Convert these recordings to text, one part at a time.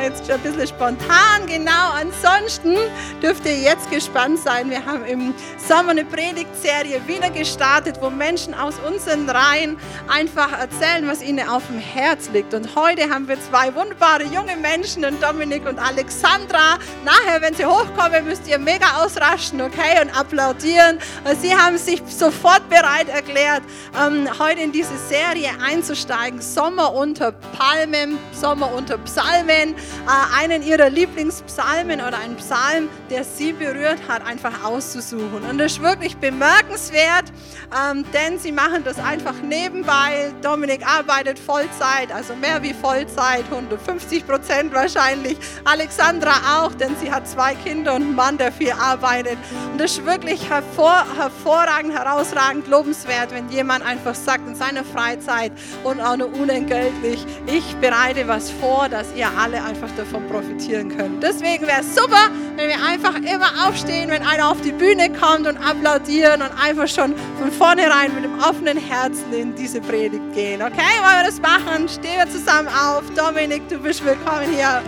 war jetzt ein bisschen spontan. Genau, ansonsten dürft ihr jetzt gespannt sein. Wir haben im Sommer eine Predigtserie wieder gestartet, wo Menschen aus unseren Reihen einfach erzählen, was ihnen auf dem Herz liegt. Und heute haben wir zwei wunderbare junge Menschen, Dominik und Alexandra. Nachher, wenn sie hochkommen, müsst ihr mega ausraschen, okay, und applaudieren. Sie haben sich sofort bereit erklärt, ähm, heute in diese Serie einzusteigen. Sommer unter Palmen, Sommer unter Psalmen. Äh, einen ihrer Lieblingspsalmen oder einen Psalm, der sie berührt hat, einfach auszusuchen. Und das ist wirklich bemerkenswert, ähm, denn sie machen das einfach nebenbei. Dominik arbeitet Vollzeit, also mehr wie Vollzeit, 150 Prozent wahrscheinlich. Alexandra auch, denn sie hat zwei Kinder und einen Mann, der viel arbeitet. Und das ist wirklich hervor, hervorragend, herausragend, lobenswert, wenn jemand einfach sagt in seiner Freizeit und auch nur unentgeltlich, ich bereite was vor, dass ihr alle einfach davon profitieren könnt. Deswegen wäre es super, wenn wir einfach immer aufstehen, wenn einer auf die Bühne kommt und applaudieren und einfach schon von vornherein mit dem offenen Herzen in diese Predigt gehen. Okay, wollen wir das machen? Stehen wir zusammen auf. Dominik, du bist willkommen hier.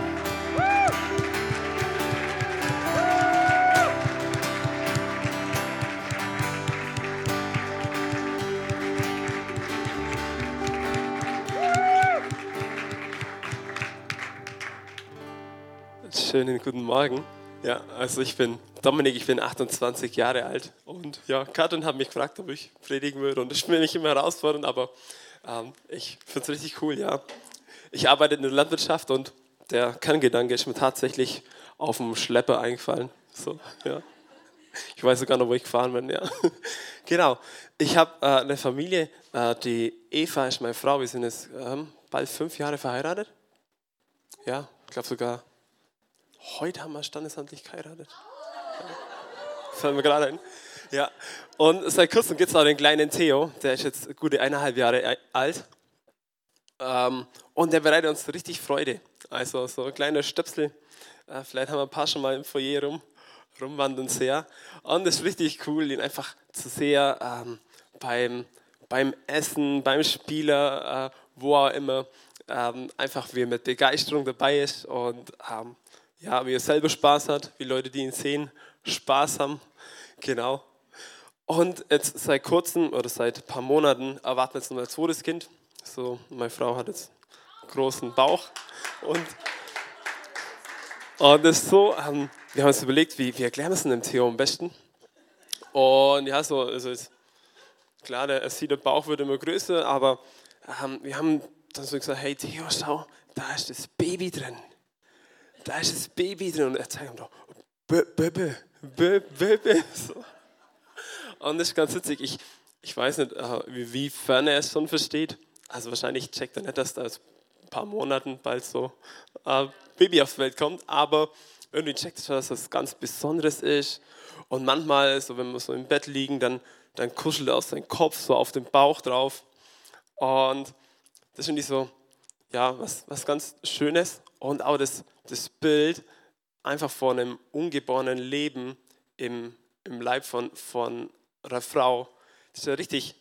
Schönen guten Morgen. Ja, also ich bin Dominik, ich bin 28 Jahre alt und ja, Katrin hat mich gefragt, ob ich predigen würde und ist mir nicht immer herausfordernd, aber ähm, ich finde es richtig cool, ja. Ich arbeite in der Landwirtschaft und der Kerngedanke ist mir tatsächlich auf dem Schlepper eingefallen. So, ja. Ich weiß sogar noch, wo ich gefahren bin, ja. Genau. Ich habe äh, eine Familie, äh, die Eva ist meine Frau, wir sind jetzt ähm, bald fünf Jahre verheiratet. Ja, ich glaube sogar Heute haben wir standesamtlich geheiratet. Ja. Fallen wir gerade ein. Ja. Und seit kurzem gibt es auch den kleinen Theo, der ist jetzt gute eineinhalb Jahre alt. Ähm, und der bereitet uns richtig Freude. Also so ein kleiner Stöpsel. Äh, vielleicht haben wir ein paar schon mal im Foyer rum, rumwandern sehr. Und es ist richtig cool, ihn einfach zu sehen ähm, beim, beim Essen, beim Spieler, äh, wo er immer ähm, einfach wie mit Begeisterung dabei ist und ähm, ja, wie er selber Spaß hat, wie Leute, die ihn sehen, Spaß haben. Genau. Und jetzt seit kurzem oder seit ein paar Monaten erwarten wir jetzt ein zweites Kind. So, meine Frau hat jetzt einen großen Bauch. Und, und das ist so, ähm, wir haben uns überlegt, wie, wie erklären wir es denn dem Theo am besten? Und ja, so, also ist, klar, der, er der Bauch wird immer größer, aber ähm, wir haben dann so gesagt, hey Theo, schau, da ist das Baby drin da ist das Baby drin und er zeigt doch, Baby, Baby. So. Und das ist ganz witzig. Ich, ich weiß nicht, äh, wie fern er es schon versteht. Also wahrscheinlich checkt er nicht, dass da ein paar Monaten bald so ein Baby auf die Welt kommt, aber irgendwie checkt er schon, dass das ganz Besonderes ist. Und manchmal, so wenn wir so im Bett liegen, dann, dann kuschelt er aus seinem Kopf so auf den Bauch drauf. Und das finde ich so, ja, was, was ganz Schönes und auch das, das Bild einfach von einem ungeborenen Leben im, im Leib von, von einer Frau. Das ist ein richtig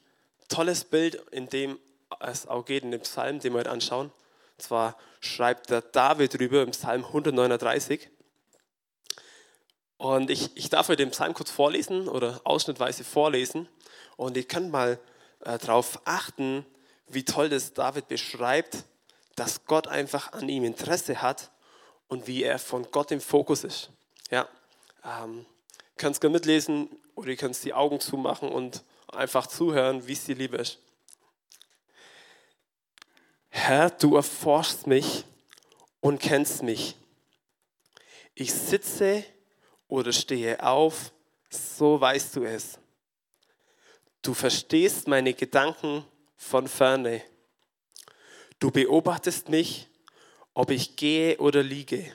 tolles Bild, in dem es auch geht in dem Psalm, den wir heute anschauen. Und zwar schreibt der David drüber im Psalm 139. Und ich, ich darf heute den Psalm kurz vorlesen oder ausschnittweise vorlesen. Und ihr könnt mal äh, darauf achten, wie toll das David beschreibt, dass Gott einfach an ihm Interesse hat und wie er von Gott im Fokus ist. Ja, ähm, kannst gerne mitlesen oder ihr könnt die Augen zumachen und einfach zuhören, wie es dir lieber ist. Herr, du erforschst mich und kennst mich. Ich sitze oder stehe auf, so weißt du es. Du verstehst meine Gedanken von ferne. Du beobachtest mich, ob ich gehe oder liege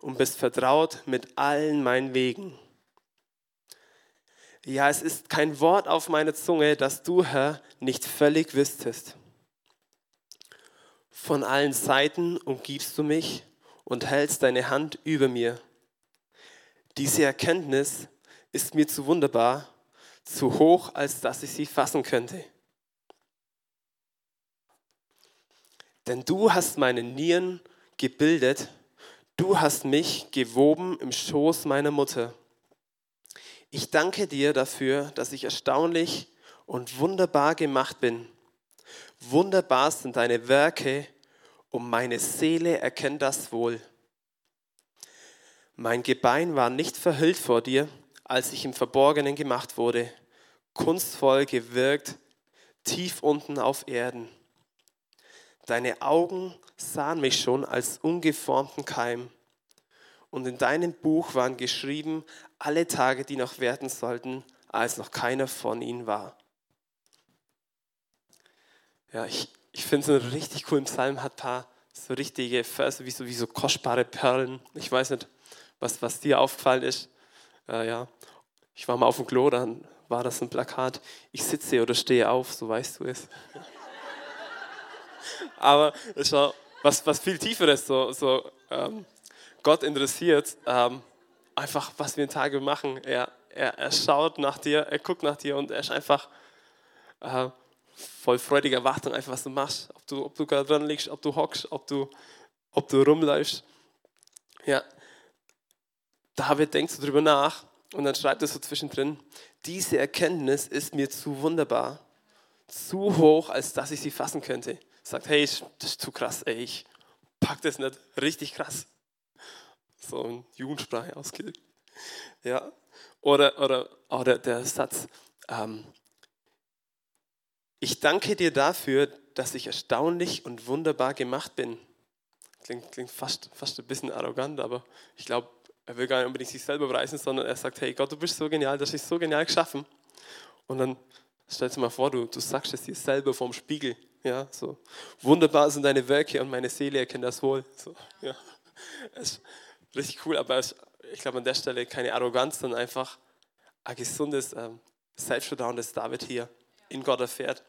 und bist vertraut mit allen meinen Wegen. Ja, es ist kein Wort auf meiner Zunge, das du, Herr, nicht völlig wüsstest. Von allen Seiten umgibst du mich und hältst deine Hand über mir. Diese Erkenntnis ist mir zu wunderbar, zu hoch, als dass ich sie fassen könnte. Denn du hast meine Nieren gebildet Du hast mich gewoben im Schoß meiner Mutter. Ich danke dir dafür, dass ich erstaunlich und wunderbar gemacht bin. Wunderbar sind deine Werke und meine Seele erkennt das wohl. Mein Gebein war nicht verhüllt vor dir, als ich im Verborgenen gemacht wurde, kunstvoll gewirkt, tief unten auf Erden. Deine Augen sahen mich schon als ungeformten Keim. Und in deinem Buch waren geschrieben alle Tage, die noch werden sollten, als noch keiner von ihnen war. Ja, ich, ich finde es einen richtig coolen Psalm, hat ein paar so richtige Verse, wie so, wie so kostbare Perlen. Ich weiß nicht, was, was dir aufgefallen ist. Äh, ja. Ich war mal auf dem Klo, dann war das ein Plakat, ich sitze oder stehe auf, so weißt du es. Aber es war was, was viel tieferes, so, so ähm, Gott interessiert ähm, einfach, was wir in Tage machen. Er, er, er schaut nach dir, er guckt nach dir und er ist einfach äh, voll freudiger Erwartung, einfach was du machst. Ob du, ob du gerade dran liegst, ob du hockst, ob du, ob du rumläufst. Ja, David denkt so drüber nach und dann schreibt er so zwischendrin, diese Erkenntnis ist mir zu wunderbar, zu hoch, als dass ich sie fassen könnte. Sagt, hey, das ist zu krass, ey, ich pack das nicht, richtig krass. So in Jugendsprache ausgedrückt. Ja, oder, oder, oder der Satz, ähm, ich danke dir dafür, dass ich erstaunlich und wunderbar gemacht bin. Klingt, klingt fast, fast ein bisschen arrogant, aber ich glaube, er will gar nicht unbedingt sich selber preisen, sondern er sagt, hey Gott, du bist so genial, das ist so genial geschaffen. Und dann stellst du mal vor, du, du sagst es dir selber vorm Spiegel. Ja, so. Wunderbar sind deine Werke und meine Seele erkennt das wohl. So, ja. Ist richtig cool, aber es, ich glaube an der Stelle keine Arroganz, sondern einfach ein gesundes ähm, Selbstvertrauen, das David hier in Gott erfährt.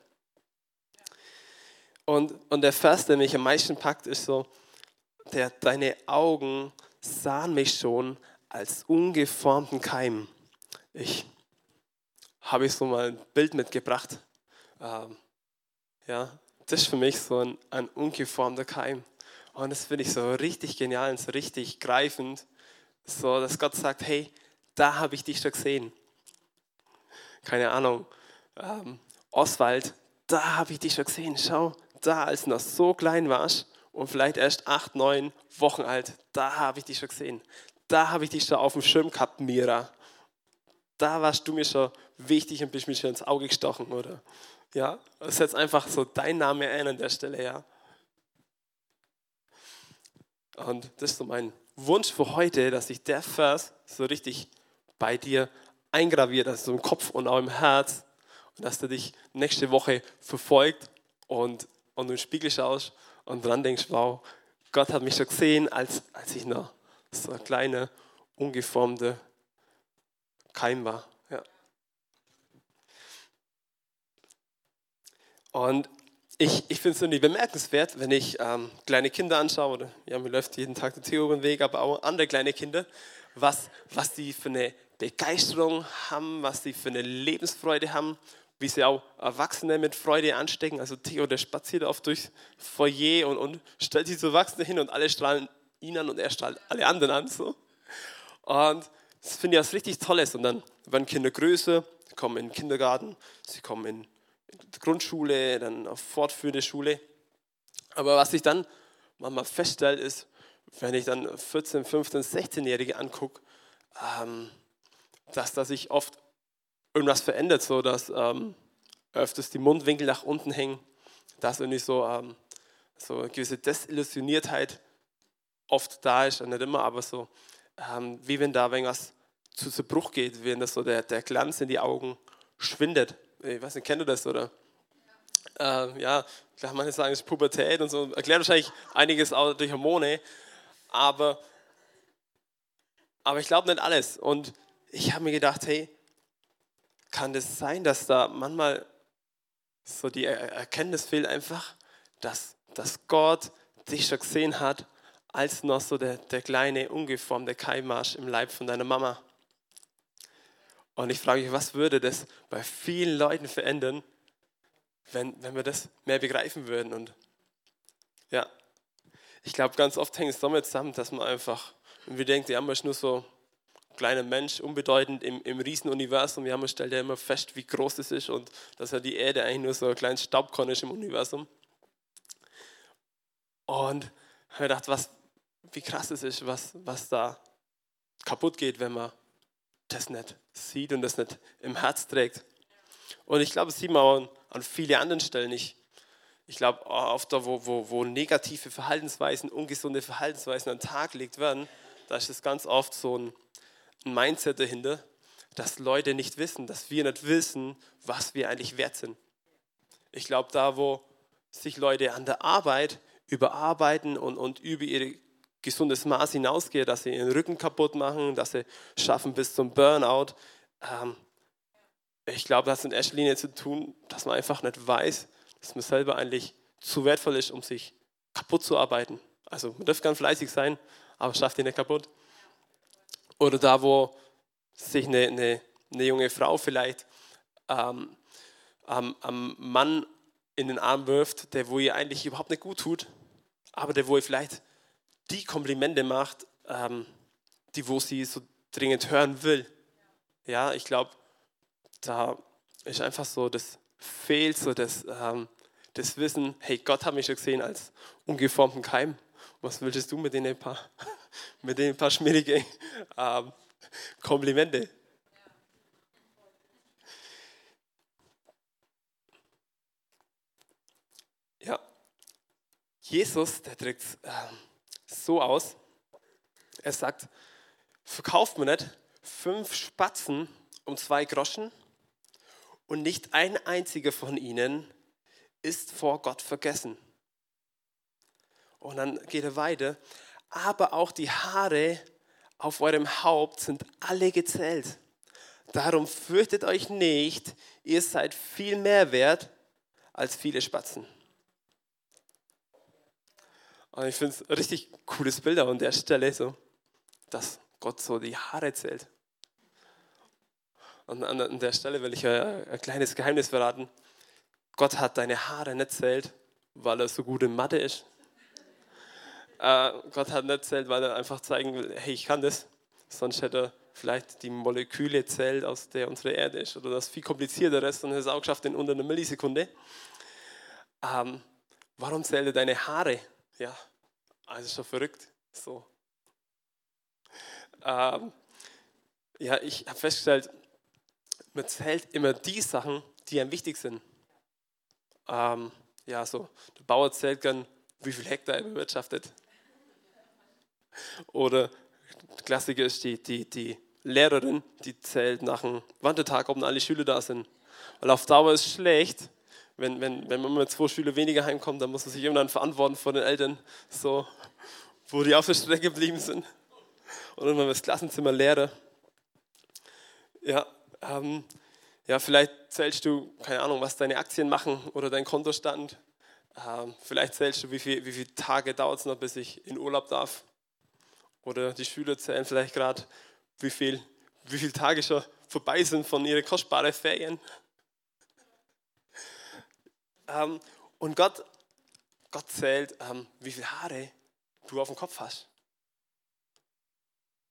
Und, und der Vers, der mich am meisten packt, ist so, der, deine Augen sahen mich schon als ungeformten Keim. Ich habe ich so mal ein Bild mitgebracht. Ähm, ja, das ist für mich so ein, ein ungeformter Keim. Und das finde ich so richtig genial und so richtig greifend. So, dass Gott sagt, hey, da habe ich dich schon gesehen. Keine Ahnung, ähm, Oswald, da habe ich dich schon gesehen. Schau, da, als du noch so klein warst, und vielleicht erst acht, neun Wochen alt, da habe ich dich schon gesehen. Da habe ich dich schon auf dem Schirm gehabt, Mira. Da warst du mir schon wichtig und bist mir schon ins Auge gestochen, oder? Ja, das ist einfach so dein Name ein an der Stelle, ja. Und das ist so mein Wunsch für heute, dass sich der Vers so richtig bei dir eingraviert, also im Kopf und auch im Herz und dass der dich nächste Woche verfolgt und, und du den Spiegel schaust und dran denkst, wow, Gott hat mich schon gesehen, als, als ich noch so ein kleiner, ungeformter Keim war. Ja. Und ich, ich finde es irgendwie bemerkenswert, wenn ich ähm, kleine Kinder anschaue, oder ja, mir läuft jeden Tag der Theo über den Weg, aber auch andere kleine Kinder, was, was die für eine Begeisterung haben, was die für eine Lebensfreude haben wie sie auch Erwachsene mit Freude anstecken. Also Theo, der spaziert oft durchs Foyer und, und stellt sich zu Erwachsenen hin und alle strahlen ihn an und er strahlt alle anderen an. So. Und das finde ich was richtig Tolles. Und dann werden Kinder größer, kommen in den Kindergarten, sie kommen in, Grundschule, dann auf fortführende Schule. Aber was ich dann manchmal feststelle, ist, wenn ich dann 14, 15, 16-Jährige angucke, ähm, dass da sich oft irgendwas verändert, so dass ähm, öfters die Mundwinkel nach unten hängen, dass irgendwie so, ähm, so eine gewisse Desillusioniertheit oft da ist, nicht immer, aber so, ähm, wie wenn da irgendwas zu Zerbruch geht, wenn das so der, der Glanz in die Augen schwindet. Ich weiß nicht, kennt ihr das, oder? Ähm, ja, klar, manche sagen, es ist Pubertät und so, erklärt wahrscheinlich einiges auch durch Hormone, aber, aber ich glaube nicht alles. Und ich habe mir gedacht, hey, kann es sein, dass da manchmal so die Erkenntnis fehlt einfach, dass, dass Gott dich schon gesehen hat, als noch so der, der kleine, ungeformte Keimarsch im Leib von deiner Mama. Und ich frage mich, was würde das bei vielen Leuten verändern, wenn, wenn wir das mehr begreifen würden? Und ja, ich glaube, ganz oft hängt es damit zusammen, dass man einfach, wir denken, ja, man ist nur so ein kleiner Mensch, unbedeutend im, im Riesenuniversum. Ja, man stellt ja immer fest, wie groß das ist und dass ja die Erde eigentlich nur so ein kleines Staubkorn ist im Universum. Und ich habe gedacht, was, wie krass es ist, was, was da kaputt geht, wenn man das nicht sieht und das nicht im Herz trägt. Und ich glaube, das sieht man auch an vielen anderen Stellen nicht. Ich glaube, oft da, wo, wo, wo negative Verhaltensweisen, ungesunde Verhaltensweisen an den Tag gelegt werden, da ist es ganz oft so ein, Mindset dahinter, dass Leute nicht wissen, dass wir nicht wissen, was wir eigentlich wert sind. Ich glaube, da, wo sich Leute an der Arbeit überarbeiten und, und über ihr gesundes Maß hinausgehen, dass sie ihren Rücken kaputt machen, dass sie schaffen bis zum Burnout. Ähm, ich glaube, das hat in erster Linie zu tun, dass man einfach nicht weiß, dass man selber eigentlich zu wertvoll ist, um sich kaputt zu arbeiten. Also man darf ganz fleißig sein, aber schafft ihn nicht kaputt. Oder da, wo sich eine, eine, eine junge Frau vielleicht ähm, am, am Mann in den Arm wirft, der wo ihr eigentlich überhaupt nicht gut tut, aber der wo ihr vielleicht die Komplimente macht, ähm, die wo sie so dringend hören will. Ja, ich glaube, da ist einfach so, das fehlt so das, ähm, das Wissen, hey, Gott hat mich schon gesehen als ungeformten Keim. Was willst du mit den paar, mit den paar schmierige ähm, Komplimente? Ja, Jesus, der drückt so aus. Er sagt, verkauft mir nicht fünf Spatzen um zwei Groschen und nicht ein einziger von ihnen ist vor Gott vergessen. Und dann geht er weiter. Aber auch die Haare auf eurem Haupt sind alle gezählt. Darum fürchtet euch nicht, ihr seid viel mehr wert als viele Spatzen. Und ich finde es richtig cooles Bild an der Stelle, so, dass Gott so die Haare zählt. Und an der Stelle will ich ein, ein kleines Geheimnis verraten. Gott hat deine Haare nicht zählt, weil er so gut in Mathe ist. Äh, Gott hat nicht zählt, weil er einfach zeigen will, hey, ich kann das. Sonst hätte er vielleicht die Moleküle zählt, aus der unsere Erde ist. Oder das viel komplizierteres und es auch geschafft in unter einer Millisekunde. Ähm, warum zählt er deine Haare? Ja, also schon verrückt. So. Ähm, ja, ich habe festgestellt, man zählt immer die Sachen, die einem wichtig sind. Ähm, ja, so, der Bauer zählt gern, wie viel Hektar er bewirtschaftet. Oder Klassiker ist die, die, die Lehrerin, die zählt nach dem Wandertag, ob alle Schüler da sind. Weil auf Dauer ist schlecht, wenn, wenn, wenn man mit zwei Schülern weniger heimkommt, dann muss man sich irgendwann verantworten vor den Eltern, so, wo die auf der Strecke geblieben sind. Oder wenn man das Klassenzimmer leere. Ja, ähm, ja, vielleicht zählst du, keine Ahnung, was deine Aktien machen oder dein Kontostand. Ähm, vielleicht zählst du, wie, viel, wie viele Tage dauert es noch, bis ich in Urlaub darf. Oder die Schüler zählen vielleicht gerade, wie, viel, wie viele Tage schon vorbei sind von ihren kostbaren Ferien. Ähm, und Gott, Gott zählt, ähm, wie viele Haare du auf dem Kopf hast.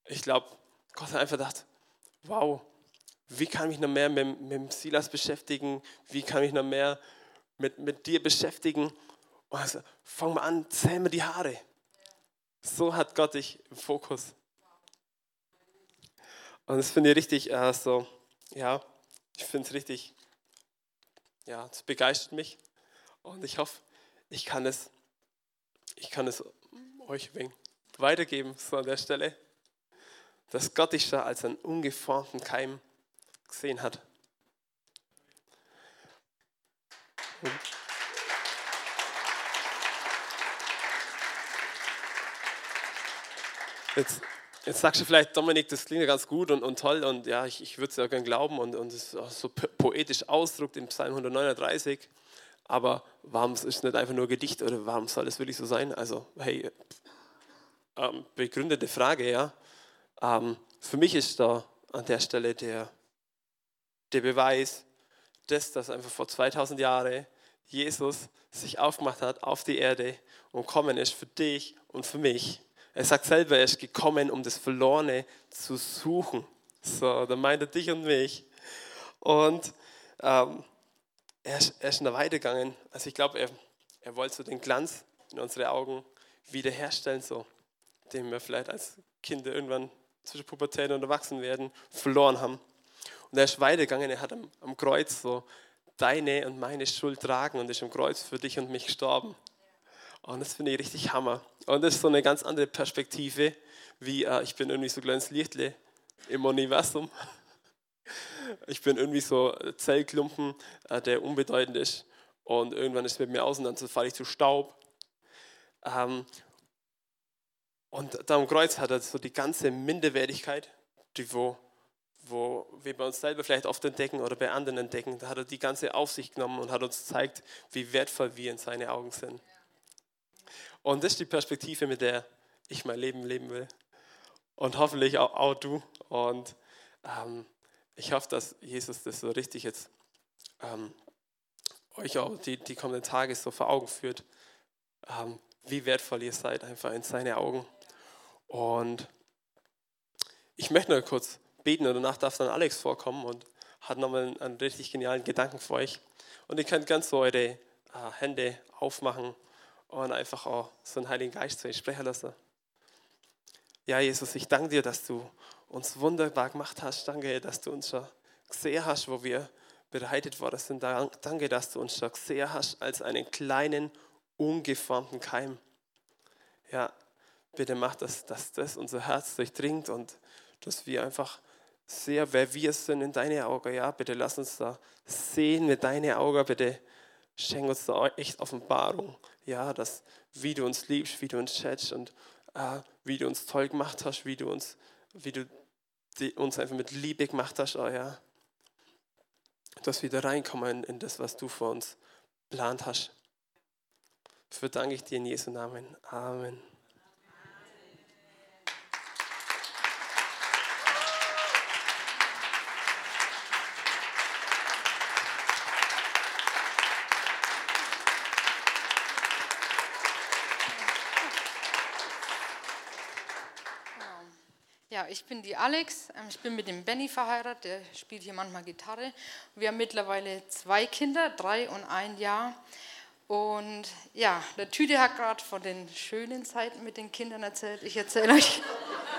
Ich glaube, Gott hat einfach gedacht, wow, wie kann ich noch mehr mit, mit Silas beschäftigen? Wie kann ich noch mehr mit, mit dir beschäftigen? Und also, fang mal an, zähl mir die Haare. So hat Gott dich im Fokus. Und das finde ich richtig, äh, so, ja, ich finde es richtig, ja, es begeistert mich. Und ich hoffe, ich kann es, ich kann es euch weitergeben, so an der Stelle, dass Gott dich da als einen ungeformten Keim gesehen hat. Jetzt, jetzt sagst du vielleicht, Dominik, das klingt ja ganz gut und, und toll und ja, ich, ich würde es ja gerne glauben und, und es ist auch so poetisch ausdruckt im Psalm 139. Aber warum ist es nicht einfach nur Gedicht oder warum soll es wirklich so sein? Also, hey, ähm, begründete Frage, ja. Ähm, für mich ist da an der Stelle der der Beweis, dass das einfach vor 2000 Jahren Jesus sich aufgemacht hat auf die Erde und kommen ist für dich und für mich. Er sagt selber, er ist gekommen, um das Verlorene zu suchen. So, dann meint er dich und mich. Und ähm, er, ist, er ist noch weitergegangen. Also ich glaube, er, er wollte so den Glanz in unsere Augen wiederherstellen, so, den wir vielleicht als Kinder irgendwann zwischen Pubertät und Erwachsenwerden verloren haben. Und er ist weitergegangen, er hat am, am Kreuz so deine und meine Schuld tragen und ist am Kreuz für dich und mich gestorben. Und das finde ich richtig Hammer. Und das ist so eine ganz andere Perspektive, wie äh, ich bin irgendwie so ein kleines Lichtle im Universum. Ich bin irgendwie so Zellklumpen, äh, der unbedeutend ist. Und irgendwann ist es mit mir aus und dann falle ich zu Staub. Ähm, und da am Kreuz hat er so die ganze Minderwertigkeit, die wo, wo wir bei uns selber vielleicht oft entdecken oder bei anderen entdecken, da hat er die ganze auf sich genommen und hat uns gezeigt, wie wertvoll wir in seine Augen sind. Und das ist die Perspektive, mit der ich mein Leben leben will. Und hoffentlich auch, auch du. Und ähm, ich hoffe, dass Jesus das so richtig jetzt ähm, euch auch die, die kommenden Tage so vor Augen führt, ähm, wie wertvoll ihr seid, einfach in seine Augen. Und ich möchte noch kurz beten und danach darf dann Alex vorkommen und hat nochmal einen, einen richtig genialen Gedanken für euch. Und ihr könnt ganz so eure äh, Hände aufmachen und einfach auch so einen Heiligen Geist zu sprechen lassen. Ja, Jesus, ich danke dir, dass du uns wunderbar gemacht hast. Danke, dass du uns schon gesehen hast, wo wir bereitet worden sind. Danke, dass du uns schon gesehen hast als einen kleinen, ungeformten Keim. Ja, bitte mach das, dass das unser Herz durchdringt und dass wir einfach sehen, wer wir sind in deine Augen. Ja, bitte lass uns da sehen mit deinen Augen. Bitte schenk uns da echt Offenbarung ja, dass, wie du uns liebst, wie du uns schätzt und äh, wie du uns toll gemacht hast, wie du uns, wie du die, uns einfach mit Liebe gemacht hast, oh ja. Dass wir da reinkommen in das, was du für uns geplant hast. Dafür danke ich dir in Jesu Namen. Amen. Ich bin die Alex. Ähm, ich bin mit dem Benny verheiratet, der spielt hier manchmal Gitarre. Wir haben mittlerweile zwei Kinder, drei und ein Jahr. Und ja, der Tüte hat gerade von den schönen Zeiten mit den Kindern erzählt. Ich erzähle euch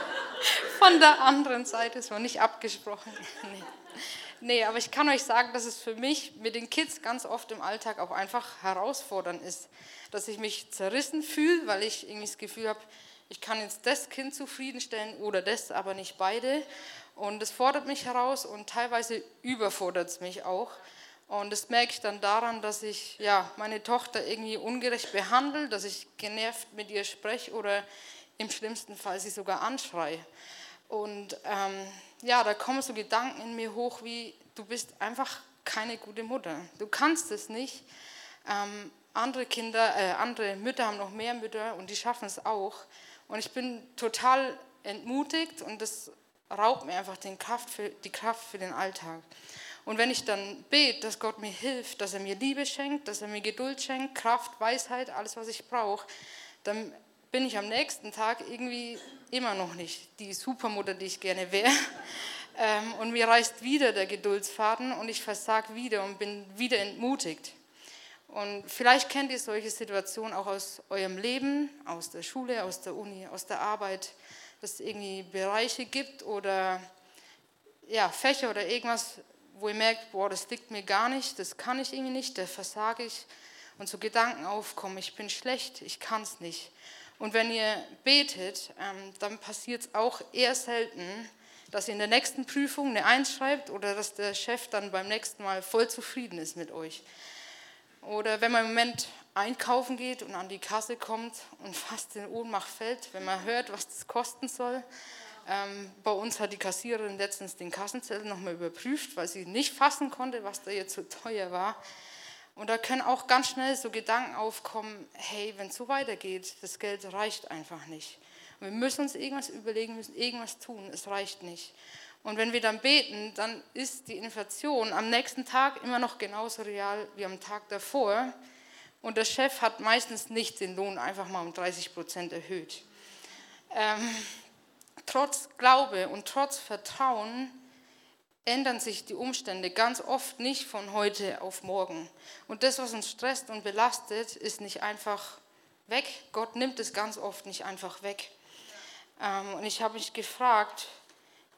von der anderen Seite, es war nicht abgesprochen. Nee. nee, aber ich kann euch sagen, dass es für mich mit den Kids ganz oft im Alltag auch einfach herausfordernd ist. Dass ich mich zerrissen fühle, weil ich irgendwie das Gefühl habe, ich kann jetzt das Kind zufriedenstellen oder das, aber nicht beide. Und es fordert mich heraus und teilweise überfordert es mich auch. Und das merke ich dann daran, dass ich ja, meine Tochter irgendwie ungerecht behandle, dass ich genervt mit ihr spreche oder im schlimmsten Fall sie sogar anschreie. Und ähm, ja, da kommen so Gedanken in mir hoch wie, du bist einfach keine gute Mutter. Du kannst es nicht. Ähm, andere Kinder, äh, andere Mütter haben noch mehr Mütter und die schaffen es auch. Und ich bin total entmutigt und das raubt mir einfach den Kraft für, die Kraft für den Alltag. Und wenn ich dann bete, dass Gott mir hilft, dass er mir Liebe schenkt, dass er mir Geduld schenkt, Kraft, Weisheit, alles, was ich brauche, dann bin ich am nächsten Tag irgendwie immer noch nicht die Supermutter, die ich gerne wäre. Ähm, und mir reißt wieder der Geduldsfaden und ich versage wieder und bin wieder entmutigt. Und vielleicht kennt ihr solche Situationen auch aus eurem Leben, aus der Schule, aus der Uni, aus der Arbeit, dass es irgendwie Bereiche gibt oder ja, Fächer oder irgendwas, wo ihr merkt, boah, das liegt mir gar nicht, das kann ich irgendwie nicht, da versage ich. Und so Gedanken aufkommen, ich bin schlecht, ich kann es nicht. Und wenn ihr betet, ähm, dann passiert es auch eher selten, dass ihr in der nächsten Prüfung eine Eins schreibt oder dass der Chef dann beim nächsten Mal voll zufrieden ist mit euch. Oder wenn man im Moment einkaufen geht und an die Kasse kommt und fast in Ohnmacht fällt, wenn man hört, was das kosten soll. Ähm, bei uns hat die Kassiererin letztens den Kassenzettel nochmal überprüft, weil sie nicht fassen konnte, was da jetzt so teuer war. Und da können auch ganz schnell so Gedanken aufkommen, hey, wenn es so weitergeht, das Geld reicht einfach nicht. Wir müssen uns irgendwas überlegen, müssen irgendwas tun, es reicht nicht. Und wenn wir dann beten, dann ist die Inflation am nächsten Tag immer noch genauso real wie am Tag davor. Und der Chef hat meistens nicht den Lohn einfach mal um 30 Prozent erhöht. Ähm, trotz Glaube und trotz Vertrauen ändern sich die Umstände ganz oft nicht von heute auf morgen. Und das, was uns stresst und belastet, ist nicht einfach weg. Gott nimmt es ganz oft nicht einfach weg. Ähm, und ich habe mich gefragt,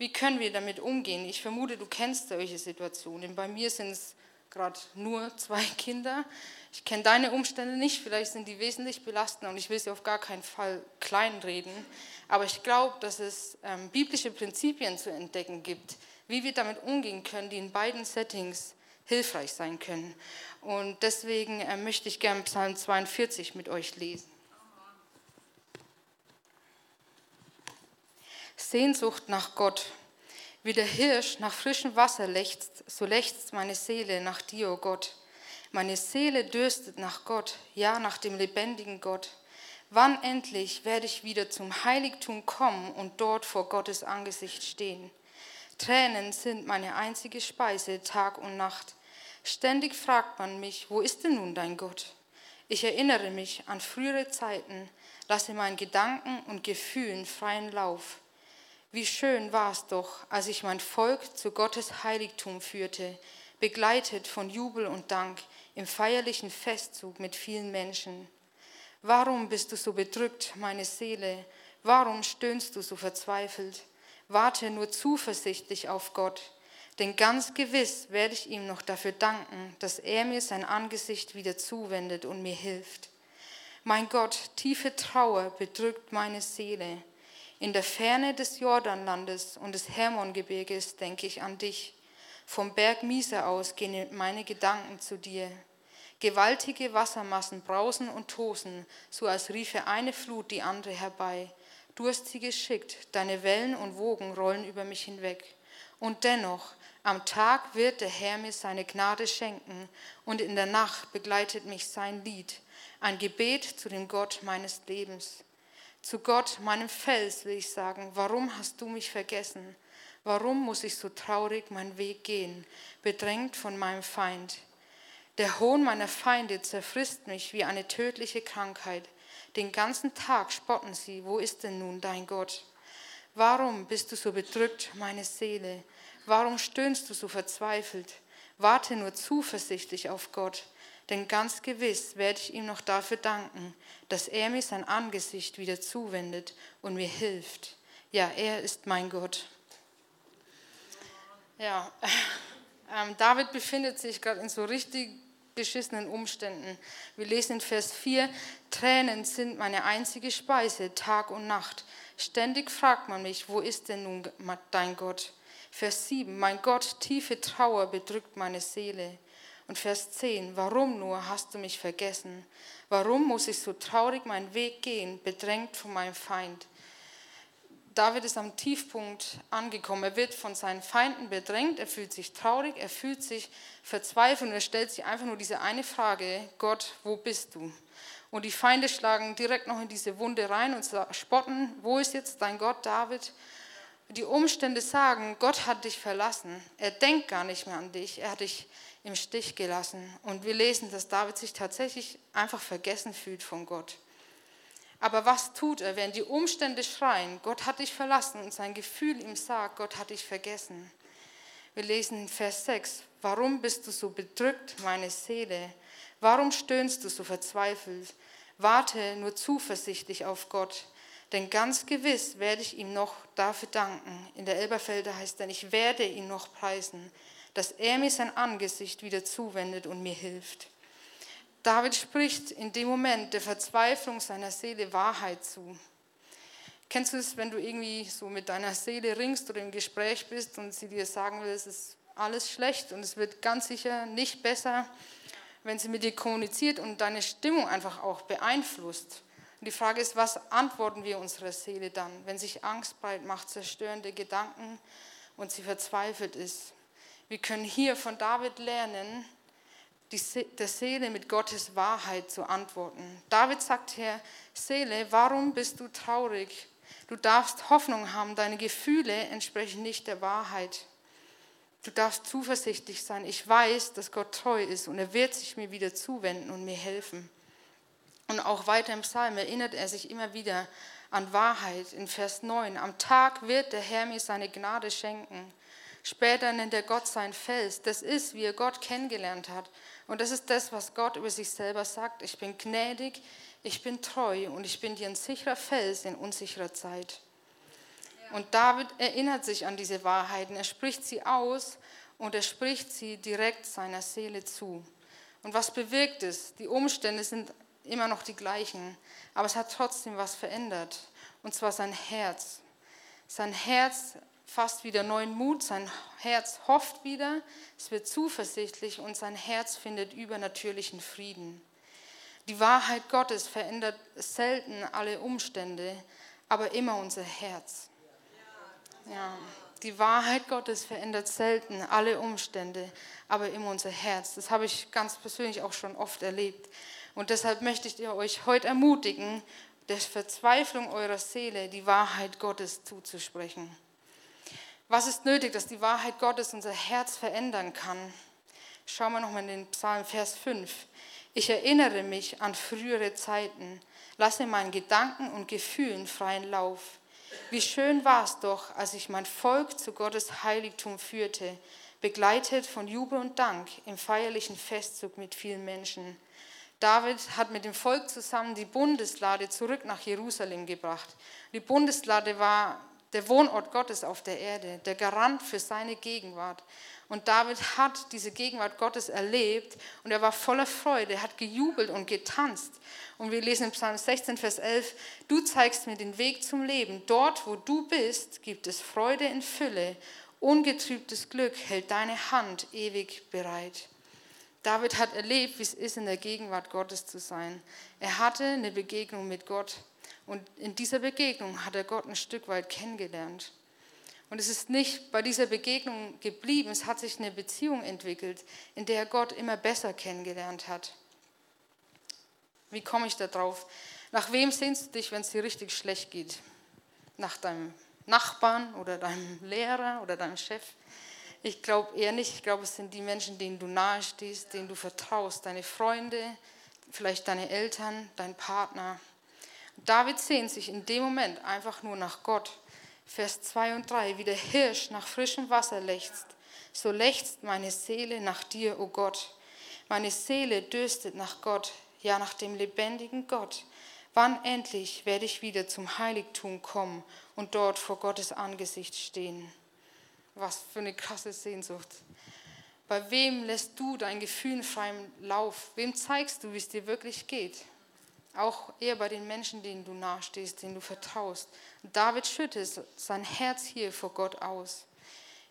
wie können wir damit umgehen? Ich vermute, du kennst solche Situationen. Bei mir sind es gerade nur zwei Kinder. Ich kenne deine Umstände nicht, vielleicht sind die wesentlich belastender und ich will sie auf gar keinen Fall kleinreden. Aber ich glaube, dass es ähm, biblische Prinzipien zu entdecken gibt, wie wir damit umgehen können, die in beiden Settings hilfreich sein können. Und deswegen äh, möchte ich gerne Psalm 42 mit euch lesen. Sehnsucht nach Gott. Wie der Hirsch nach frischem Wasser lechzt, so lechzt meine Seele nach dir, o oh Gott. Meine Seele dürstet nach Gott, ja nach dem lebendigen Gott. Wann endlich werde ich wieder zum Heiligtum kommen und dort vor Gottes Angesicht stehen? Tränen sind meine einzige Speise Tag und Nacht. Ständig fragt man mich, wo ist denn nun dein Gott? Ich erinnere mich an frühere Zeiten, lasse meinen Gedanken und Gefühlen freien Lauf. Wie schön war es doch, als ich mein Volk zu Gottes Heiligtum führte, begleitet von Jubel und Dank im feierlichen Festzug mit vielen Menschen. Warum bist du so bedrückt, meine Seele? Warum stöhnst du so verzweifelt? Warte nur zuversichtlich auf Gott, denn ganz gewiss werde ich ihm noch dafür danken, dass er mir sein Angesicht wieder zuwendet und mir hilft. Mein Gott, tiefe Trauer bedrückt meine Seele. In der Ferne des Jordanlandes und des Hermongebirges denke ich an dich. Vom Berg Misa aus gehen meine Gedanken zu dir. Gewaltige Wassermassen brausen und tosen, so als riefe eine Flut die andere herbei. Du hast sie geschickt, deine Wellen und Wogen rollen über mich hinweg. Und dennoch, am Tag wird der Herr mir seine Gnade schenken, und in der Nacht begleitet mich sein Lied, ein Gebet zu dem Gott meines Lebens. Zu Gott, meinem Fels, will ich sagen, warum hast du mich vergessen? Warum muss ich so traurig meinen Weg gehen, bedrängt von meinem Feind? Der Hohn meiner Feinde zerfrisst mich wie eine tödliche Krankheit. Den ganzen Tag spotten sie, wo ist denn nun dein Gott? Warum bist du so bedrückt, meine Seele? Warum stöhnst du so verzweifelt? Warte nur zuversichtlich auf Gott denn ganz gewiss werde ich ihm noch dafür danken, dass er mir sein Angesicht wieder zuwendet und mir hilft. Ja, er ist mein Gott. Ja, ähm, David befindet sich gerade in so richtig beschissenen Umständen. Wir lesen in Vers 4, Tränen sind meine einzige Speise, Tag und Nacht. Ständig fragt man mich, wo ist denn nun dein Gott? Vers 7, mein Gott, tiefe Trauer bedrückt meine Seele. Und Vers 10, warum nur hast du mich vergessen? Warum muss ich so traurig meinen Weg gehen, bedrängt von meinem Feind? David ist am Tiefpunkt angekommen. Er wird von seinen Feinden bedrängt, er fühlt sich traurig, er fühlt sich verzweifelt und er stellt sich einfach nur diese eine Frage, Gott, wo bist du? Und die Feinde schlagen direkt noch in diese Wunde rein und spotten, wo ist jetzt dein Gott, David? Die Umstände sagen, Gott hat dich verlassen. Er denkt gar nicht mehr an dich. Er hat dich im Stich gelassen. Und wir lesen, dass David sich tatsächlich einfach vergessen fühlt von Gott. Aber was tut er, wenn die Umstände schreien, Gott hat dich verlassen und sein Gefühl ihm sagt, Gott hat dich vergessen? Wir lesen in Vers 6, warum bist du so bedrückt, meine Seele? Warum stöhnst du so verzweifelt? Warte nur zuversichtlich auf Gott, denn ganz gewiss werde ich ihm noch dafür danken. In der Elberfelder heißt dann, ich werde ihn noch preisen dass er mir sein Angesicht wieder zuwendet und mir hilft. David spricht in dem Moment der Verzweiflung seiner Seele Wahrheit zu. Kennst du es, wenn du irgendwie so mit deiner Seele ringst oder im Gespräch bist und sie dir sagen will, es ist alles schlecht und es wird ganz sicher nicht besser, wenn sie mit dir kommuniziert und deine Stimmung einfach auch beeinflusst. Und die Frage ist, was antworten wir unserer Seele dann, wenn sich Angst breit macht, zerstörende Gedanken und sie verzweifelt ist? Wir können hier von David lernen, der Seele mit Gottes Wahrheit zu antworten. David sagt hier, Seele, warum bist du traurig? Du darfst Hoffnung haben, deine Gefühle entsprechen nicht der Wahrheit. Du darfst zuversichtlich sein. Ich weiß, dass Gott treu ist und er wird sich mir wieder zuwenden und mir helfen. Und auch weiter im Psalm erinnert er sich immer wieder an Wahrheit in Vers 9. Am Tag wird der Herr mir seine Gnade schenken. Später nennt er Gott sein Fels. Das ist, wie er Gott kennengelernt hat. Und das ist das, was Gott über sich selber sagt. Ich bin gnädig, ich bin treu und ich bin dir ein sicherer Fels in unsicherer Zeit. Und David erinnert sich an diese Wahrheiten. Er spricht sie aus und er spricht sie direkt seiner Seele zu. Und was bewirkt es? Die Umstände sind immer noch die gleichen, aber es hat trotzdem was verändert. Und zwar sein Herz. Sein Herz fasst wieder neuen Mut, sein Herz hofft wieder, es wird zuversichtlich und sein Herz findet übernatürlichen Frieden. Die Wahrheit Gottes verändert selten alle Umstände, aber immer unser Herz. Ja, die Wahrheit Gottes verändert selten alle Umstände, aber immer unser Herz. Das habe ich ganz persönlich auch schon oft erlebt. Und deshalb möchte ich euch heute ermutigen, der Verzweiflung eurer Seele die Wahrheit Gottes zuzusprechen. Was ist nötig, dass die Wahrheit Gottes unser Herz verändern kann? Schauen wir nochmal in den Psalm Vers 5. Ich erinnere mich an frühere Zeiten, lasse meinen Gedanken und Gefühlen freien Lauf. Wie schön war es doch, als ich mein Volk zu Gottes Heiligtum führte, begleitet von Jubel und Dank im feierlichen Festzug mit vielen Menschen. David hat mit dem Volk zusammen die Bundeslade zurück nach Jerusalem gebracht. Die Bundeslade war der Wohnort Gottes auf der Erde, der Garant für seine Gegenwart. Und David hat diese Gegenwart Gottes erlebt und er war voller Freude, er hat gejubelt und getanzt. Und wir lesen in Psalm 16, Vers 11, du zeigst mir den Weg zum Leben. Dort, wo du bist, gibt es Freude in Fülle. Ungetrübtes Glück hält deine Hand ewig bereit. David hat erlebt, wie es ist, in der Gegenwart Gottes zu sein. Er hatte eine Begegnung mit Gott und in dieser Begegnung hat er Gott ein Stück weit kennengelernt. Und es ist nicht bei dieser Begegnung geblieben, es hat sich eine Beziehung entwickelt, in der er Gott immer besser kennengelernt hat. Wie komme ich da drauf? Nach wem sehnst du dich, wenn es dir richtig schlecht geht? Nach deinem Nachbarn oder deinem Lehrer oder deinem Chef? Ich glaube eher nicht. Ich glaube, es sind die Menschen, denen du nahestehst, denen du vertraust, deine Freunde, vielleicht deine Eltern, dein Partner. David sehnt sich in dem Moment einfach nur nach Gott. Vers 2 und 3, wie der Hirsch nach frischem Wasser lechzt, so lechzt meine Seele nach dir, o oh Gott. Meine Seele dürstet nach Gott, ja nach dem lebendigen Gott. Wann endlich werde ich wieder zum Heiligtum kommen und dort vor Gottes Angesicht stehen? Was für eine krasse Sehnsucht. Bei wem lässt du dein Gefühl freien Lauf? Wem zeigst du, wie es dir wirklich geht? Auch eher bei den Menschen, denen du nahestehst, denen du vertraust. David schüttet sein Herz hier vor Gott aus.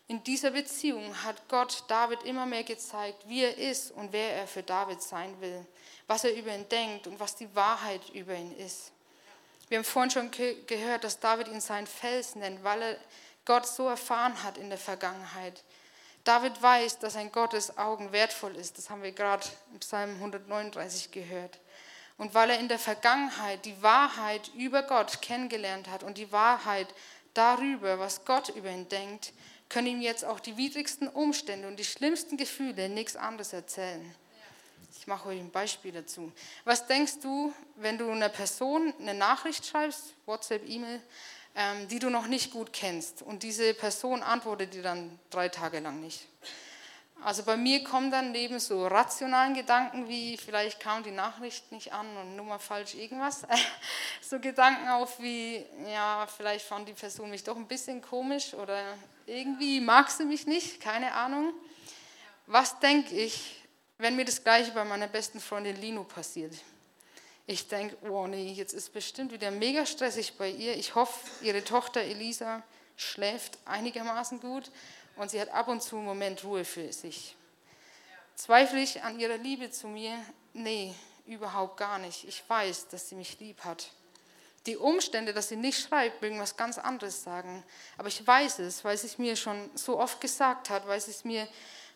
In dieser Beziehung hat Gott David immer mehr gezeigt, wie er ist und wer er für David sein will, was er über ihn denkt und was die Wahrheit über ihn ist. Wir haben vorhin schon gehört, dass David ihn seinen Fels nennt, weil er Gott so erfahren hat in der Vergangenheit. David weiß, dass ein Gottes Augen wertvoll ist. Das haben wir gerade im Psalm 139 gehört. Und weil er in der Vergangenheit die Wahrheit über Gott kennengelernt hat und die Wahrheit darüber, was Gott über ihn denkt, können ihm jetzt auch die widrigsten Umstände und die schlimmsten Gefühle nichts anderes erzählen. Ich mache euch ein Beispiel dazu. Was denkst du, wenn du einer Person eine Nachricht schreibst, WhatsApp, E-Mail, ähm, die du noch nicht gut kennst und diese Person antwortet dir dann drei Tage lang nicht? Also bei mir kommen dann neben so rationalen Gedanken wie vielleicht kam die Nachricht nicht an und Nummer falsch irgendwas, so Gedanken auf wie ja vielleicht fand die Person mich doch ein bisschen komisch oder irgendwie mag sie mich nicht, keine Ahnung. Was denke ich, wenn mir das gleiche bei meiner besten Freundin Lino passiert? Ich denke, oh nee, jetzt ist bestimmt wieder mega stressig bei ihr. Ich hoffe, ihre Tochter Elisa schläft einigermaßen gut und sie hat ab und zu einen Moment Ruhe für sich. Zweifle ich an ihrer Liebe zu mir? Nee, überhaupt gar nicht. Ich weiß, dass sie mich lieb hat. Die Umstände, dass sie nicht schreibt, mögen was ganz anderes sagen. Aber ich weiß es, weil sie es mir schon so oft gesagt hat, weil sie es mir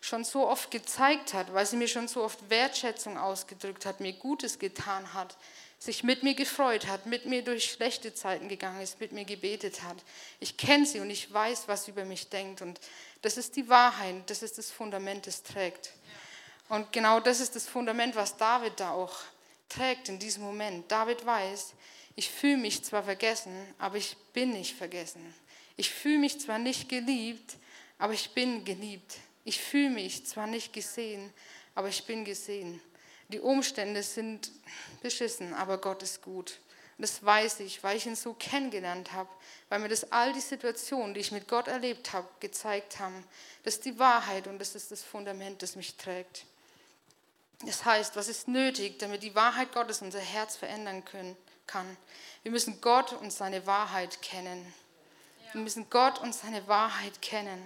schon so oft gezeigt hat, weil sie mir schon so oft Wertschätzung ausgedrückt hat, mir Gutes getan hat. Sich mit mir gefreut hat, mit mir durch schlechte Zeiten gegangen ist, mit mir gebetet hat. Ich kenne sie und ich weiß, was sie über mich denkt. Und das ist die Wahrheit, das ist das Fundament, das trägt. Und genau das ist das Fundament, was David da auch trägt in diesem Moment. David weiß, ich fühle mich zwar vergessen, aber ich bin nicht vergessen. Ich fühle mich zwar nicht geliebt, aber ich bin geliebt. Ich fühle mich zwar nicht gesehen, aber ich bin gesehen. Die Umstände sind beschissen, aber Gott ist gut. Das weiß ich, weil ich ihn so kennengelernt habe, weil mir das all die Situationen, die ich mit Gott erlebt habe, gezeigt haben. Das ist die Wahrheit und das ist das Fundament, das mich trägt. Das heißt, was ist nötig, damit die Wahrheit Gottes unser Herz verändern können, kann? Wir müssen Gott und seine Wahrheit kennen. Wir müssen Gott und seine Wahrheit kennen.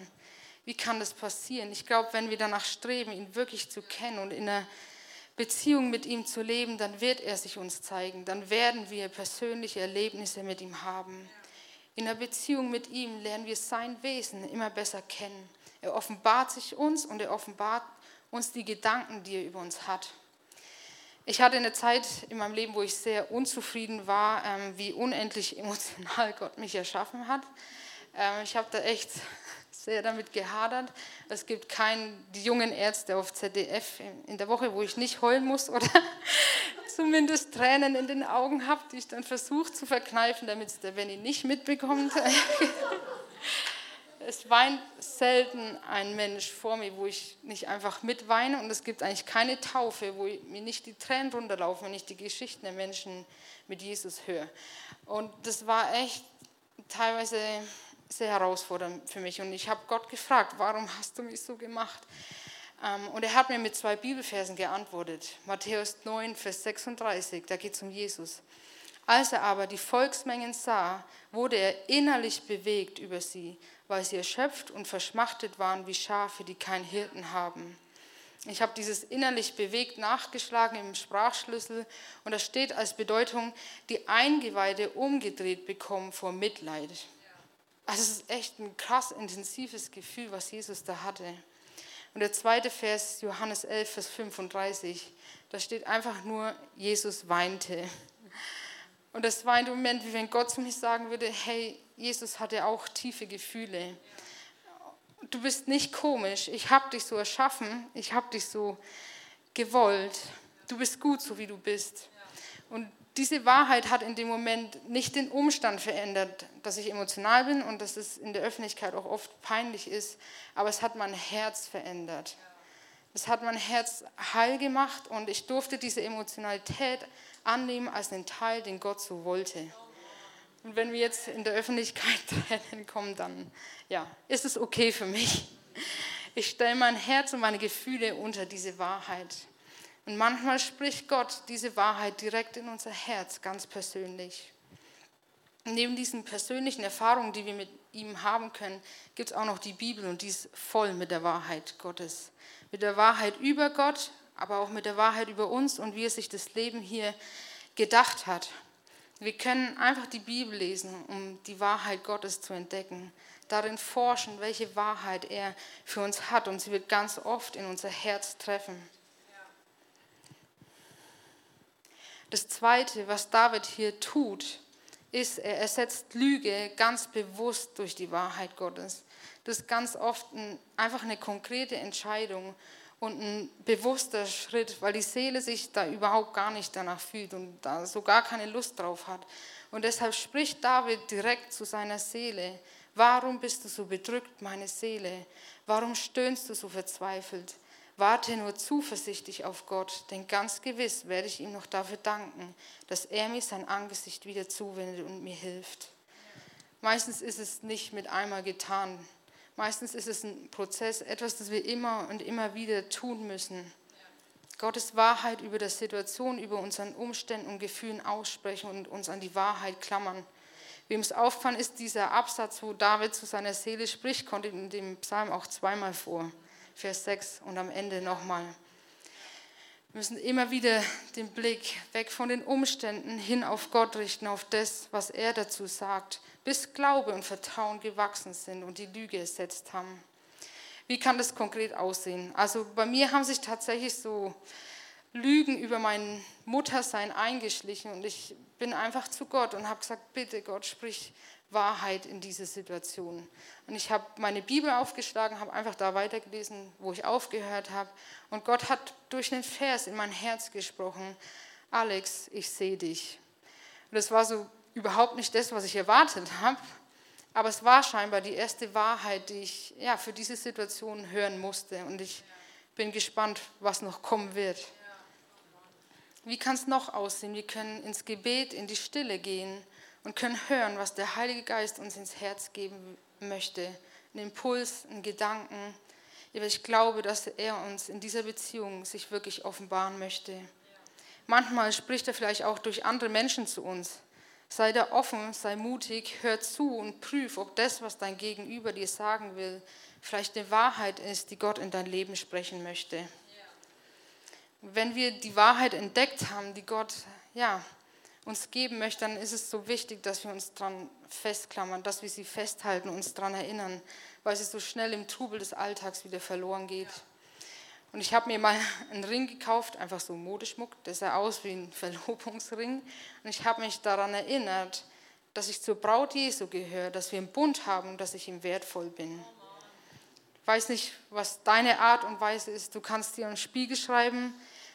Wie kann das passieren? Ich glaube, wenn wir danach streben, ihn wirklich zu kennen und in einer Beziehung mit ihm zu leben, dann wird er sich uns zeigen. Dann werden wir persönliche Erlebnisse mit ihm haben. In einer Beziehung mit ihm lernen wir sein Wesen immer besser kennen. Er offenbart sich uns und er offenbart uns die Gedanken, die er über uns hat. Ich hatte eine Zeit in meinem Leben, wo ich sehr unzufrieden war, ähm, wie unendlich emotional Gott mich erschaffen hat. Ähm, ich habe da echt sehr damit gehadert. Es gibt keinen, die jungen Ärzte auf ZDF in der Woche, wo ich nicht heulen muss oder zumindest Tränen in den Augen habe, die ich dann versuche zu verkneifen, damit es der Benny nicht mitbekommt. es weint selten ein Mensch vor mir, wo ich nicht einfach mitweine und es gibt eigentlich keine Taufe, wo mir nicht die Tränen runterlaufen, wenn ich die Geschichten der Menschen mit Jesus höre. Und das war echt teilweise sehr herausfordernd für mich. Und ich habe Gott gefragt, warum hast du mich so gemacht? Ähm, und er hat mir mit zwei Bibelversen geantwortet. Matthäus 9, Vers 36, da geht es um Jesus. Als er aber die Volksmengen sah, wurde er innerlich bewegt über sie, weil sie erschöpft und verschmachtet waren wie Schafe, die keinen Hirten haben. Ich habe dieses innerlich bewegt nachgeschlagen im Sprachschlüssel und da steht als Bedeutung, die Eingeweide umgedreht bekommen vor Mitleid. Also es ist echt ein krass intensives Gefühl, was Jesus da hatte. Und der zweite Vers, Johannes 11, Vers 35, da steht einfach nur, Jesus weinte. Und das war ein Moment, wie wenn Gott zu mir sagen würde, hey, Jesus hatte auch tiefe Gefühle. Du bist nicht komisch, ich habe dich so erschaffen, ich habe dich so gewollt. Du bist gut, so wie du bist. Und diese Wahrheit hat in dem Moment nicht den Umstand verändert, dass ich emotional bin und dass es in der Öffentlichkeit auch oft peinlich ist, aber es hat mein Herz verändert. Es hat mein Herz heil gemacht und ich durfte diese Emotionalität annehmen als einen Teil, den Gott so wollte. Und wenn wir jetzt in der Öffentlichkeit Tränen kommen, dann ja, ist es okay für mich. Ich stelle mein Herz und meine Gefühle unter diese Wahrheit. Und manchmal spricht Gott diese Wahrheit direkt in unser Herz, ganz persönlich. neben diesen persönlichen Erfahrungen, die wir mit ihm haben können, gibt es auch noch die Bibel und die ist voll mit der Wahrheit Gottes. Mit der Wahrheit über Gott, aber auch mit der Wahrheit über uns und wie er sich das Leben hier gedacht hat. Wir können einfach die Bibel lesen, um die Wahrheit Gottes zu entdecken. Darin forschen, welche Wahrheit er für uns hat und sie wird ganz oft in unser Herz treffen. Das Zweite, was David hier tut, ist, er ersetzt Lüge ganz bewusst durch die Wahrheit Gottes. Das ist ganz oft ein, einfach eine konkrete Entscheidung und ein bewusster Schritt, weil die Seele sich da überhaupt gar nicht danach fühlt und da so gar keine Lust drauf hat. Und deshalb spricht David direkt zu seiner Seele, warum bist du so bedrückt, meine Seele? Warum stöhnst du so verzweifelt? Warte nur zuversichtlich auf Gott, denn ganz gewiss werde ich ihm noch dafür danken, dass er mir sein Angesicht wieder zuwendet und mir hilft. Meistens ist es nicht mit einmal getan. Meistens ist es ein Prozess, etwas, das wir immer und immer wieder tun müssen. Gottes Wahrheit über der Situation, über unseren Umständen und Gefühlen aussprechen und uns an die Wahrheit klammern. Wem es auffallen ist, dieser Absatz, wo David zu seiner Seele spricht, kommt in dem Psalm auch zweimal vor. Vers 6 und am Ende nochmal. Wir müssen immer wieder den Blick weg von den Umständen hin auf Gott richten, auf das, was er dazu sagt, bis Glaube und Vertrauen gewachsen sind und die Lüge ersetzt haben. Wie kann das konkret aussehen? Also bei mir haben sich tatsächlich so Lügen über mein Muttersein eingeschlichen und ich bin einfach zu Gott und habe gesagt, bitte Gott, sprich Wahrheit in diese Situation. Und ich habe meine Bibel aufgeschlagen, habe einfach da weitergelesen, wo ich aufgehört habe. Und Gott hat durch einen Vers in mein Herz gesprochen, Alex, ich sehe dich. Und das war so überhaupt nicht das, was ich erwartet habe, aber es war scheinbar die erste Wahrheit, die ich ja, für diese Situation hören musste. Und ich bin gespannt, was noch kommen wird. Wie kann es noch aussehen? Wir können ins Gebet, in die Stille gehen und können hören, was der Heilige Geist uns ins Herz geben möchte. Ein Impuls, ein Gedanken. Ich glaube, dass er uns in dieser Beziehung sich wirklich offenbaren möchte. Manchmal spricht er vielleicht auch durch andere Menschen zu uns. Sei da offen, sei mutig, hör zu und prüf, ob das, was dein Gegenüber dir sagen will, vielleicht eine Wahrheit ist, die Gott in dein Leben sprechen möchte wenn wir die Wahrheit entdeckt haben, die Gott ja, uns geben möchte, dann ist es so wichtig, dass wir uns daran festklammern, dass wir sie festhalten, uns daran erinnern, weil sie so schnell im Trubel des Alltags wieder verloren geht. Und ich habe mir mal einen Ring gekauft, einfach so Modeschmuck, der sah aus wie ein Verlobungsring. Und ich habe mich daran erinnert, dass ich zur Braut Jesu gehöre, dass wir einen Bund haben und dass ich ihm wertvoll bin. Ich weiß nicht, was deine Art und Weise ist. Du kannst dir einen Spiegel schreiben,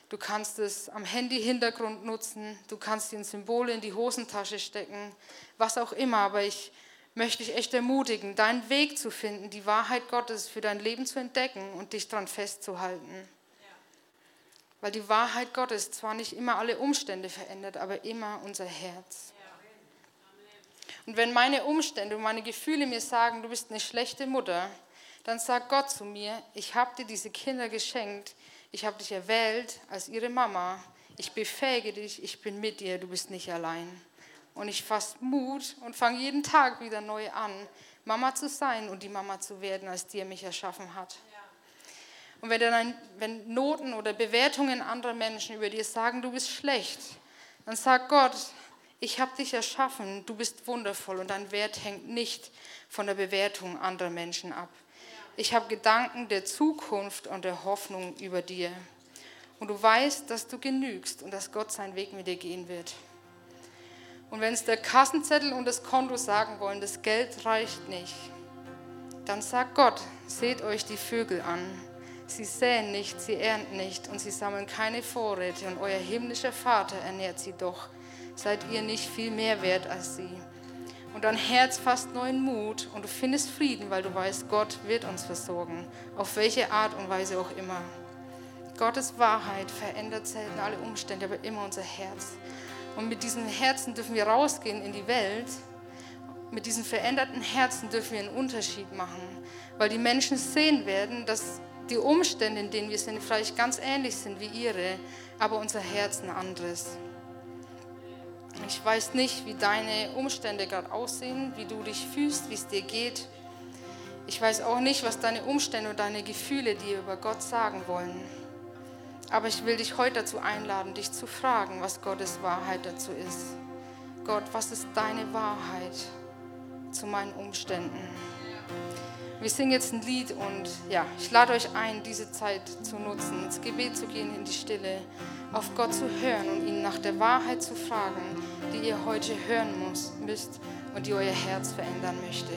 Du kannst es am Handy-Hintergrund nutzen, du kannst dir ein Symbol in die Hosentasche stecken, was auch immer. Aber ich möchte dich echt ermutigen, deinen Weg zu finden, die Wahrheit Gottes für dein Leben zu entdecken und dich daran festzuhalten. Weil die Wahrheit Gottes zwar nicht immer alle Umstände verändert, aber immer unser Herz. Und wenn meine Umstände und meine Gefühle mir sagen, du bist eine schlechte Mutter, dann sagt Gott zu mir, ich habe dir diese Kinder geschenkt, ich habe dich erwählt als ihre Mama. Ich befähige dich, ich bin mit dir, du bist nicht allein. Und ich fasse Mut und fange jeden Tag wieder neu an, Mama zu sein und die Mama zu werden, als die er mich erschaffen hat. Und wenn, dann, wenn Noten oder Bewertungen anderer Menschen über dir sagen, du bist schlecht, dann sagt Gott, ich habe dich erschaffen, du bist wundervoll und dein Wert hängt nicht von der Bewertung anderer Menschen ab. Ich habe Gedanken der Zukunft und der Hoffnung über dir. Und du weißt, dass du genügst und dass Gott seinen Weg mit dir gehen wird. Und wenn es der Kassenzettel und das Konto sagen wollen, das Geld reicht nicht, dann sagt Gott, seht euch die Vögel an. Sie säen nicht, sie ernten nicht und sie sammeln keine Vorräte und euer himmlischer Vater ernährt sie doch. Seid ihr nicht viel mehr wert als sie? Und dein Herz fasst neuen Mut und du findest Frieden, weil du weißt, Gott wird uns versorgen, auf welche Art und Weise auch immer. Gottes Wahrheit verändert selten alle Umstände, aber immer unser Herz. Und mit diesem Herzen dürfen wir rausgehen in die Welt. Mit diesen veränderten Herzen dürfen wir einen Unterschied machen, weil die Menschen sehen werden, dass die Umstände, in denen wir sind, vielleicht ganz ähnlich sind wie ihre, aber unser Herz ein anderes. Ich weiß nicht, wie deine Umstände gerade aussehen, wie du dich fühlst, wie es dir geht. Ich weiß auch nicht, was deine Umstände und deine Gefühle dir über Gott sagen wollen. Aber ich will dich heute dazu einladen, dich zu fragen, was Gottes Wahrheit dazu ist. Gott, was ist deine Wahrheit zu meinen Umständen? Wir singen jetzt ein Lied und ja, ich lade euch ein, diese Zeit zu nutzen, ins Gebet zu gehen, in die Stille, auf Gott zu hören und ihn nach der Wahrheit zu fragen, die ihr heute hören müsst und die euer Herz verändern möchte.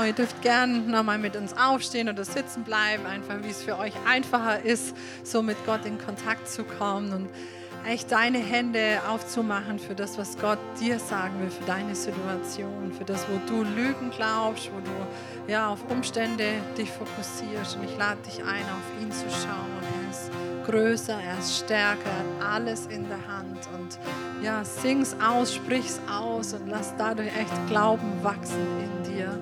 Genau, ihr dürft gerne nochmal mit uns aufstehen oder sitzen bleiben, einfach wie es für euch einfacher ist, so mit Gott in Kontakt zu kommen und echt deine Hände aufzumachen für das, was Gott dir sagen will, für deine Situation, für das, wo du Lügen glaubst, wo du ja auf Umstände dich fokussierst. Und ich lade dich ein, auf ihn zu schauen. Er ist größer, er ist stärker, er hat alles in der Hand. Und ja, sing's aus, sprich's aus und lass dadurch echt Glauben wachsen in dir.